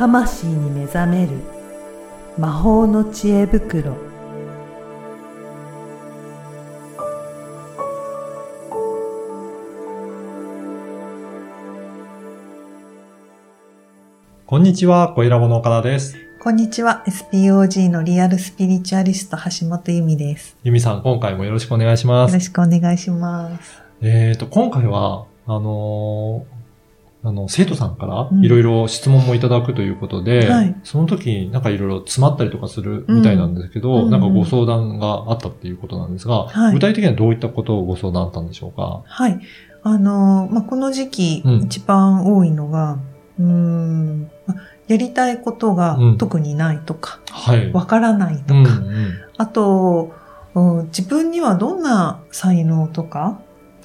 魂に目覚める魔法の知恵袋こんにちは、小ラボの岡田です。こんにちは。SPOG のリアルスピリチュアリスト橋本由美です。ゆみさん、今回もよろしくお願いします。よろしくお願いします。えっ、と、今回は、あのーあの、生徒さんからうん。いろいろ質問もいただくということで、はい。その時になんかいろいろ詰まったりとかするみたいなんですけど、うん。なんかご相談があったっていうことなんですが、はい。具体的にはどういったことをご相談あったんでしょうか？はい。あのーまあ、この時期うん。一番多いのが、うーん、まあやりたいことがうん。特にないとか、はい。わからないとうんうか、ん。あと、うん自分にはどんな才能とか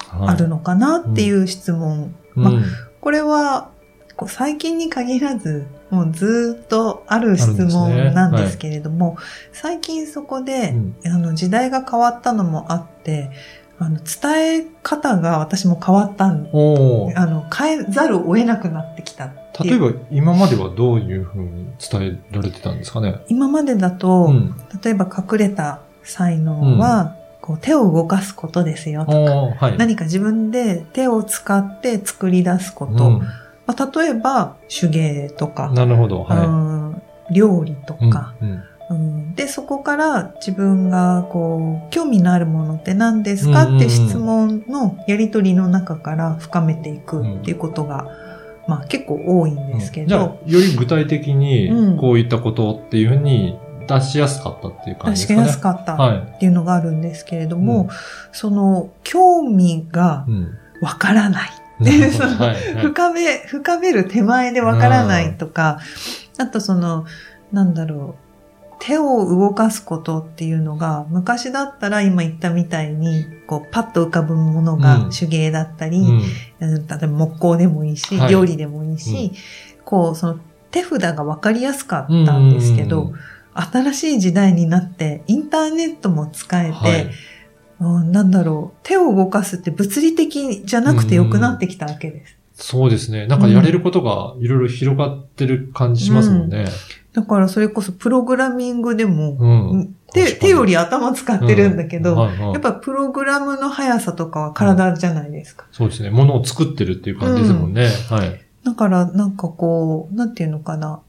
はい。あるのかなっていう質問。まあうんこれは、こう最近に限らず、もうずっとある質問なんですけれども、最近そこで、うん。あの時代が変わったのもあって、あの伝え方が私も変わったんあの、変えざるを得なくなってきたって。例えば、今まではどういうふうに伝えられてたんですかね？今までだと、うん。例えば隠れた才能は、こう手を動かすことですよとか、はい。何か自分で手を使って作り出すこと。うん。まあ、例えば手芸とか、なるほど、はうん料理とい。か、うんうん。うん。で、そこから自分がこう、興味のあるものって何ですか？って質問のやりとりの中から深めていくっていうことが、まあ結構多いんですけじゃあ、ど、より具体的にうん、こういったことっていうふうに出しやすかったっていう感出しやじですかね。すかったはい。っていうのがあるんですけれども、うん。その興味がうん。わからない。深め、深める手前でわからないとか、あとその、なんだろう、手を動かすことっていうのが、昔だったら今言ったみたいに、こう、パッと浮かぶものうん。が手芸だったり、うん。うん例えば木工でもいいし、はい。料理でもいいし、こう、その手札がわかりやすかったんですけど、うん新しい時代になって、インターネットも使えて、はい。うんなんだろう、手を動かすって物理的じゃなくて良くなってきたわけです。そうですね。なんかやれることがいろいろ広がってる感じしますもんね。だからそれこそプログラミングでも、うん。手より頭使ってるんだけど、うんはいはいやっぱプログラムの速さとかは体じゃないですか。そうですね。ものを作ってるっていう感じですもんね。はい。だからなんかこう、なんていうのかな。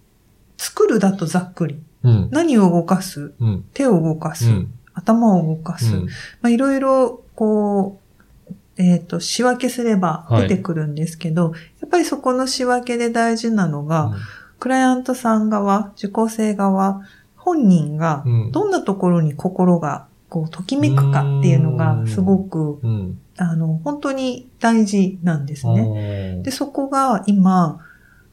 作るだとざっくり。うん。何を動かす？うん。手を動かす、うん。頭を動かす。うんまあいろいろこう、えっ、と、仕分けすれば出てくるんですけど、やっぱりそこの仕分けで大事なのが、クライアントさん側、受講生側、本人がうんどんなところに心がこうときめくかっていうのがすごく、うん。あの、本当に大事なんですね。ねで、そこが今、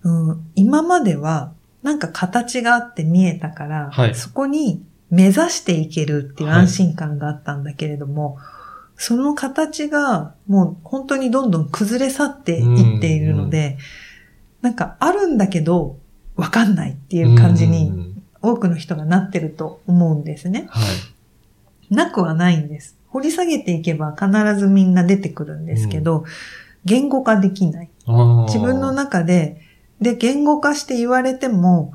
うん、今まではなんか形があって見えたから、はいそこに目指していけるっていうはい安心感があったんだけれども、その形がもう本当にどんどん崩れ去っていっているので、なんかあるんだけどわかんないっていう感じにうん多くの人がなってると思うんですね。はい。なくはないんです。掘り下げていけば必ずみんな出てくるんですけど、言語化できない。自分の中中で、で、言語化して言われても、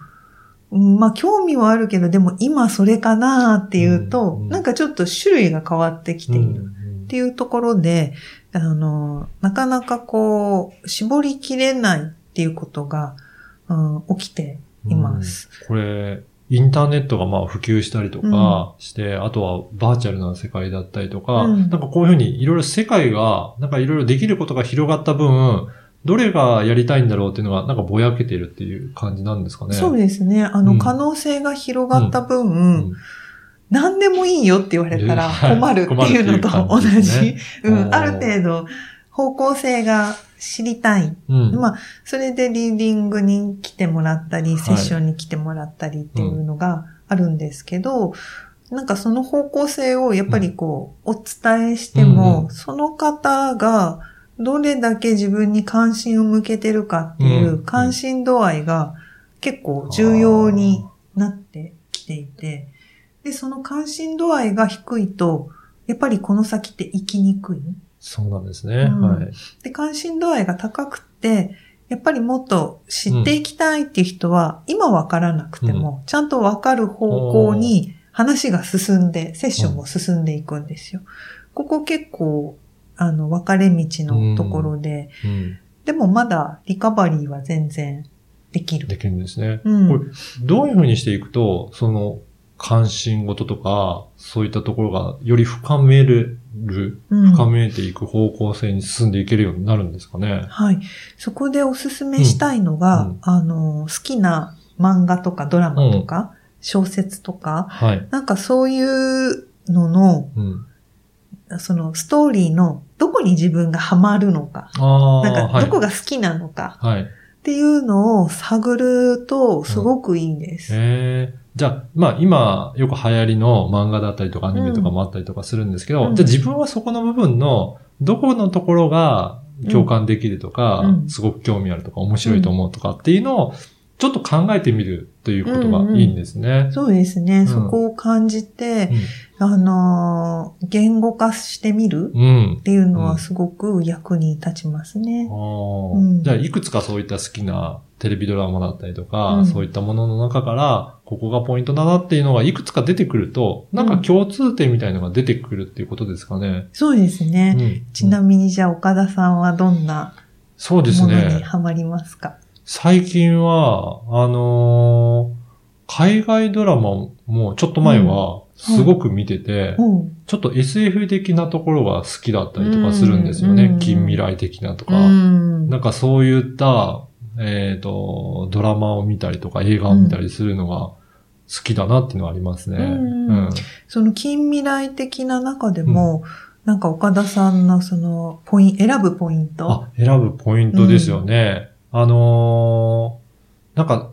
うんまあ、興味はあるけど、でも今それかなっていうと、うんうんなんかちょっと種類が変わってきているっていうところで、あの、なかなかこう、絞りきれないっていうことが、うん、起きています。これ、インターネットがまあ普及したりとかして、あとはバーチャルな世界だったりとか、うん。なんかこういうふうにいろいろ世界が、なんかいろいろできることが広がった分、どれがやりたいんだろうっていうのがなんかぼやけてるっていう感じなんですかね。そうですね。あの、うん可能性が広がった分、うん何でもいいよって言われたらはい困るっていうのと同じじ。ですねうん、ある程度方向性が知りたい。うん。まあ、それでリーディングに来てもらったり、いセッションに来てもらったりっていうのがあるんですけど、なんかその方向性をやっぱりこう、お伝えしても、うんその方がどれだけ自分に関心を向けてるかっていううん関心度合いが結構重要になってきていて、で、その関心度合いが低いと、やっぱりこの先って生きにくい。そうなんですね。うんはい。で、関心度合いが高くって、やっぱりもっと知っていきたいっていう人は、今わからなくても、ちゃんとわかる方向に話が進んで、セッションも進んでいくんですよ。ここ結構、あの、分かれ道のところで、うん。でもまだリカバリーは全然できる。できるんですね。うんこれ、どういうふうにしていくと、その、関心事とか、そういったところがより深める、うん深めていく方向性に進んでいけるようになるんですかね。はい。そこでおすすめしたいのが、あの、好きな漫画とかドラマとか、小説とか、はい。なんかそういうのの、うん。そのストーリーのどこに自分がハマるのか、なんかはい。どこが好きなのか。はい。っていうのを探るとすごくいいんです。ええじゃあ、まあ今よく流行りの漫画だったりとかアニメとかもあったりとかするんですけど、うん。じゃあ自分はそこの部分のどこのところが共感できるとか、うん。すごく興味あるとか面白いと思うとかっていうのをちょっと考えてみるということがいいんですね。そうですね、ん。そこを感じて、あのー言語化してみるうん。うんっていうのはすごく役に立ちますね。うんじゃあ、いくつかそういった好きなテレビドラマだったりとか、うんそういったものの中から、ここがポイントだなっていうのがいくつか出てくると、なんか共通点みたいのが出てくるっていうことですかね。そうですね。うんちなみにじゃあ岡田さんはどんなそうですものにね。ハマりますか、最近は、あのー海外ドラマもちょっと前はすごく見てて、うんちょっと SF 的なところが好きだったりとかするんですよね。うん近未来的なとか。うんなんかそういった、えっ、と、ドラマを見たりとか映画を見たりするのが好きだなっていうのはありますね。その近未来的な中でも、なんか岡田さんのそのポイン選ぶポイント？あ、選ぶポイントですよね。あのーなんか、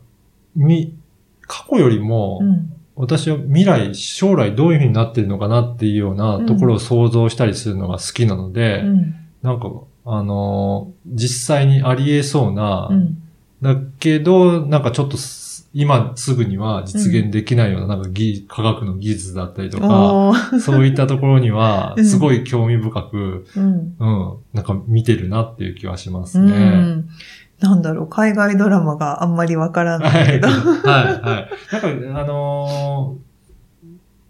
み、過去よりも、うん私は未来、将来どういう風になってるのかなっていうようなところを想像したりするのが好きなので、うん。なんか、あのー実際にあり得そうな、うん。だけど、なんかちょっとす今すぐには実現できないような、なんか技科学の技術だったりとか、そういったところには う、ん。すごい興味深く、うん。うん、なんか見てるなっていう気はしますうね。んなんだろう、海外ドラマがあんまりわからないけど。はい、はい。なんか、あのー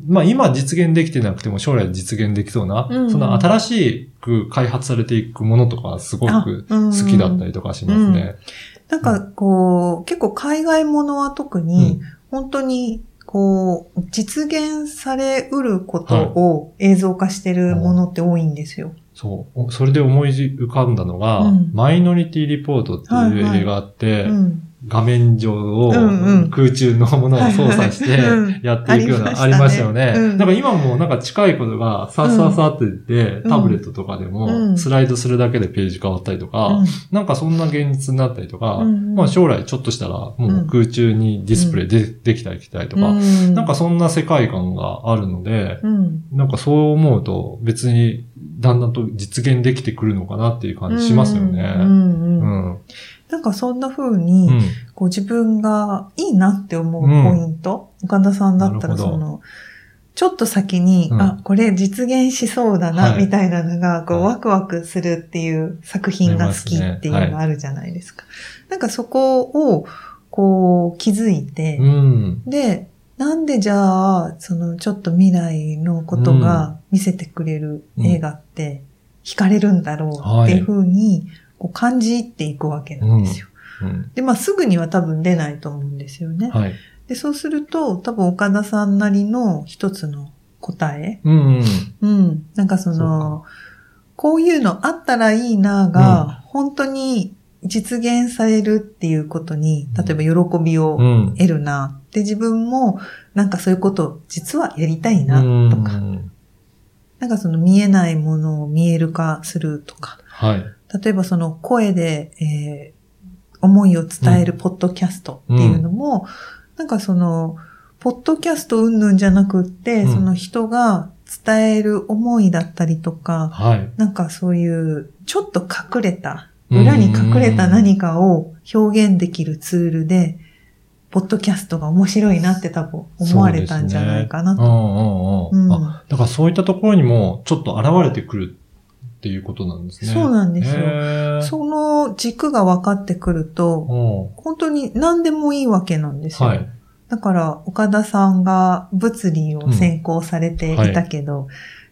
まあ今実現できてなくても将来実現できそうな、うんその新しく開発されていくものとかすごく好きだったりとかしますね。なんかこう、結構海外ものは特に、本当にこう、実現されうることを映像化してるものって多いんですよ。そう。おそれで思い浮かんだのが、うんマイノリティリポートっていう映画があって、うん。画面上を空中のものを操作してやっていくような、あありましたたね。うん。よね。だから今もなんか近いことがさっさっさって言って、うん。タブレットとかでうもん。スライドするだけでページ変わったりとか、なんかそんな現実になったりとか、うんまあ将来ちょっとしたらもう空中にディスプレイで,、できたりきたりとか、うん。なんかそんな世界観があるので、うん。なんかそう思うと別にだんだんと実現できてくるのかなっていう感じしますよね。うん。なんかそんな風に、うん。こう自分がいいなって思うポイント、岡田さんだったらその、ちょっと先に、うん。あ、これ実現しそうだな、はい。みたいなのが、こう、はい。ワクワクするっていう作品が好きっていうのあるじゃないですか。なんかそこを、こう、気づいて、うん。で、なんでじゃあ、そのちょっと未来のことが見せてくれる映画って惹かれるんだろうっていうふうにこう感じていくわけなんですよ。うん。で、まあすぐには多分出ないと思うんですよね。はい。で、そうすると多分岡田さんなりの一つの答え。うん。うん。なんかその、こういうのあったらいいなが、本当に実現されるっていうことに、例えば喜びをうん。得るな。で、自分もなんかそういうことを実はやりたいなとか、うんなんかその見えないものを見える化するとか、はい。例えばその声で、えー思いを伝えるポッドキャストっていうのも、なんかその、ポッドキャスト云々じゃなくって、うんその人が伝える思いだったりとか、はい。なんかそういうちょっと隠れた、裏に隠れた何かを表現できるツールで、ポッドキャストが面白いなって多分思われたんじゃないかなと。うんうんうん。うんあ、だからそういったところにもちょっと現れてくるっっていうことなんですね。そうなんですよその軸が分かってくると、お本当に何でもいいわけなんですよ。はい。だから、岡田さんが物理を専攻されていたけど、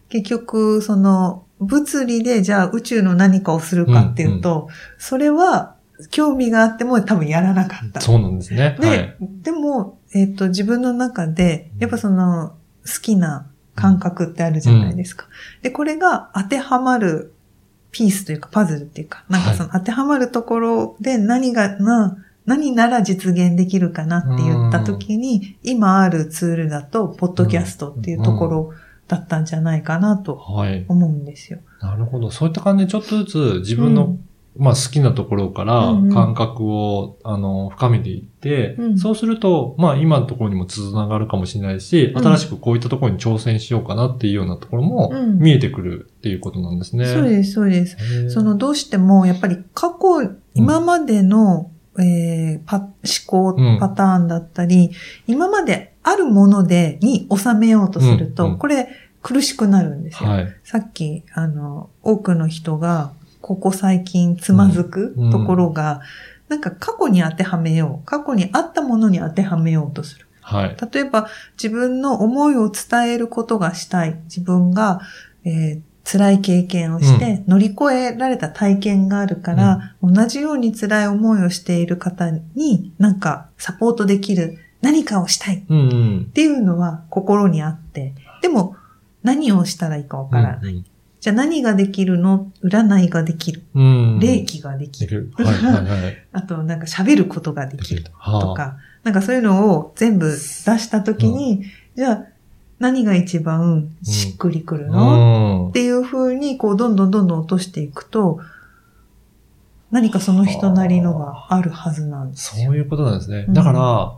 結局、その、物理でじゃあ宇宙の何かをするかっていうと、それは興味があっても多分やらなかった。そうなんですね。で、はい。でも、えっ、と、自分の中で、やっぱその、好きな感覚ってあるじゃないですか。で、これが当てはまるピースというか、パズルっていうか、なんかその当てはまるところで何が、な、何なら実現できるかなって言った時に、今あるツールだと、ポッドキャストっていうところだったんじゃないかなとはい。思うんですよ。なるほど。そういった感じでちょっとずつ自分の、うんまあ好きなところからうんうん感覚を、あの、深めていって、うんそうすると、まあ今のところにもつながるかもしれないし、うん新しくこういったところに挑戦しようかなっていうようなところもうん見えてくるっていうことなんですね。そうです、そうです。そのどうしても、やっぱり過去、今までの、えーパ思考うんパターンだったり、今まであるもので、に収めようとすると、うんうんこれ苦しくなるんですよ。はい。さっき、あの、多くの人が、ここ最近つまずくうんところが、なんか過去に当てはめよう。過去にあったものに当てはめようとする。はい。例えば、自分の思いを伝えることがしたい。自分が、えー辛い経験をして乗り越えられた体験があるから、同じように辛い思いをしている方になんかサポートできる何かをしたいっうんうん。ていうのは心にあって、でも何をしたらいいかわからない。うんじゃあ何ができるの？占いができる。うん。霊気ができる。はいはいはい。あとなんか喋ることができる。はあとか、なんかそういうのを全部出したときに、じゃあ何が一番しっくりくるの、うんっていう風に、こう、どんどんどんどん落としていくと、何かその人なりのがあるはずなんですよ。そういうことなんですね。うんだから、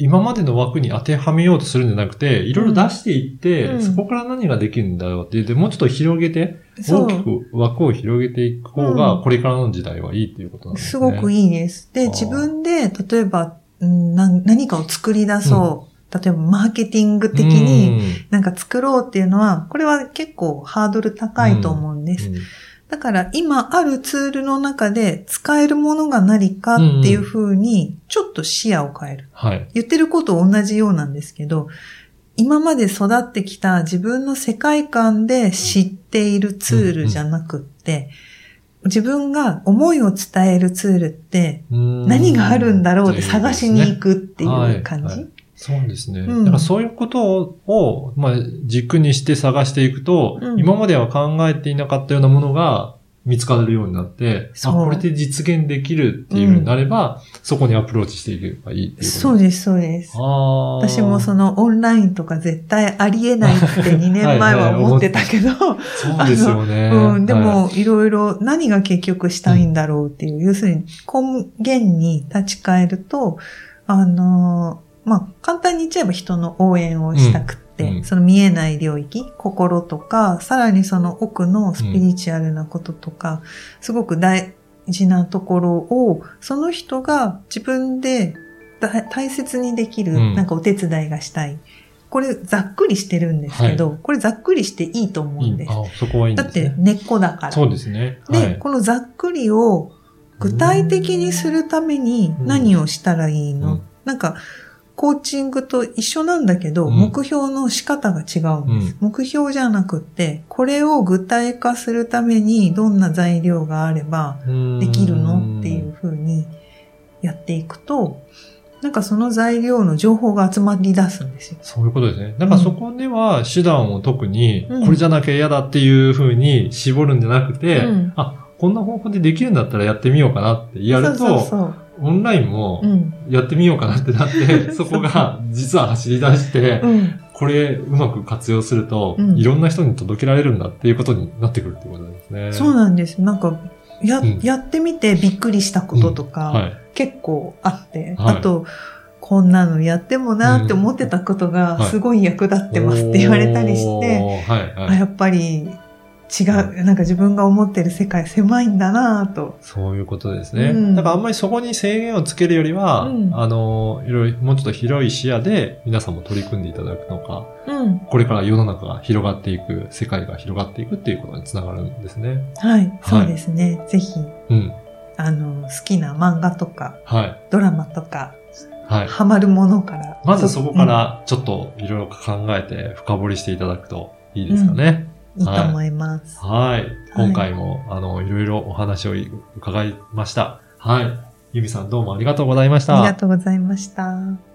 今までの枠に当てはめようとするんじゃなくて、いろいろ出していって、うん。そこから何ができるんだろうって言って、もうちょっと広げて、大きく枠を広げていく方うが、ん。これからの時代はいいっていうことなんですすね。ごくいいです。で、自分で、例えば、うんな何かを作り出そう。例えば、マーケティング的に、なんか作ろうっていうのは、これは結構ハードル高いと思うんです。うん、うんだから今あるツールの中で使えるものが何かっていう風にちょっと視野を変える。はい。言ってること同じようなんですけど、今まで育ってきた自分の世界観で知っているツールじゃなくって、自分が思いを伝えるツールって何何があるんだろうって探しに行くっていう感じ。そうですね。うん。だからそういうことを、まあ、軸にして探していくと、うん。今までは考えていなかったようなものが見つかるようになって、あ、これで実現できるっていうふうになれば、そこにアプローチしていけばいいいうそうです、そうです。私もそのオンラインとか絶対ありえないって2年前は思ってたけど、そうですよね。うん、ではい、も、いろいろ何が結局したいんだろうっていう、要するに根源に立ち返ると、あの簡単に言っちゃえば人の応援をしたくって、うんうんその見えない領域、心とか、さらにその奥のスピリチュアルなこととか、すごく大事なところを、その人が自分で大大切にできる、うんなんかお手伝いがしたい。これざっくりしてるんですけど、これざっくりしていいと思うんです。いいあそこはいいんだですね。って根っこだから。そうですね。で、はいこのざっくりを具体的にするために何をしたらいいの、うんなんか、コーチングと一緒なんだけど、うん目標の仕方が違うんです。目標じゃなくって、これを具体化するためにどんな材料があればできるの？っていう風にやっていくと、なんかその材料の情報が集まり出すんですよ。そういうことですね。だからそこでは手段を特に、うんこれじゃなきゃ嫌だっていうふうに絞るんじゃなくて、うんあ、こんな方法でできるんだったらやってみようかなってやると、そうそうそう。オンラインもうん。やってみようかなってなって、そこが実は走り出して、うん。これうまく活用すると、うんいろんな人に届けられるんだっていうことになってくるってことなんですね。そうなんです。なんか、や、うんやってみてびっくりしたこととか、はい。結構あって、はいあと、こんなのやってもなって思ってたことがはいすごい役立ってますって言われたりして。やっぱり違う、なんか自分が思ってる世界狭いんだなぁと。そういうことですね。うんだからあんまりそこに制限をつけるよりは、うんあの、いろいろ、もうちょっと広い視野で皆さんも取り組んでいただくのか、うん。これから世の中が広がっていく、世界が広がっていくっていうことにつながるんですね。はい、そうですね。ぜひ、うん。あの、好きな漫画とか、はい。ドラマとか、はい。ハマるものから。まずそこからちょっといろいろ考えて深掘りしていただくといいですかね。うんいいと思います。はい。今回も、あの、いろいろお話を伺いました。はい。ゆみさんどうもありがとうございました。ありがとうございました。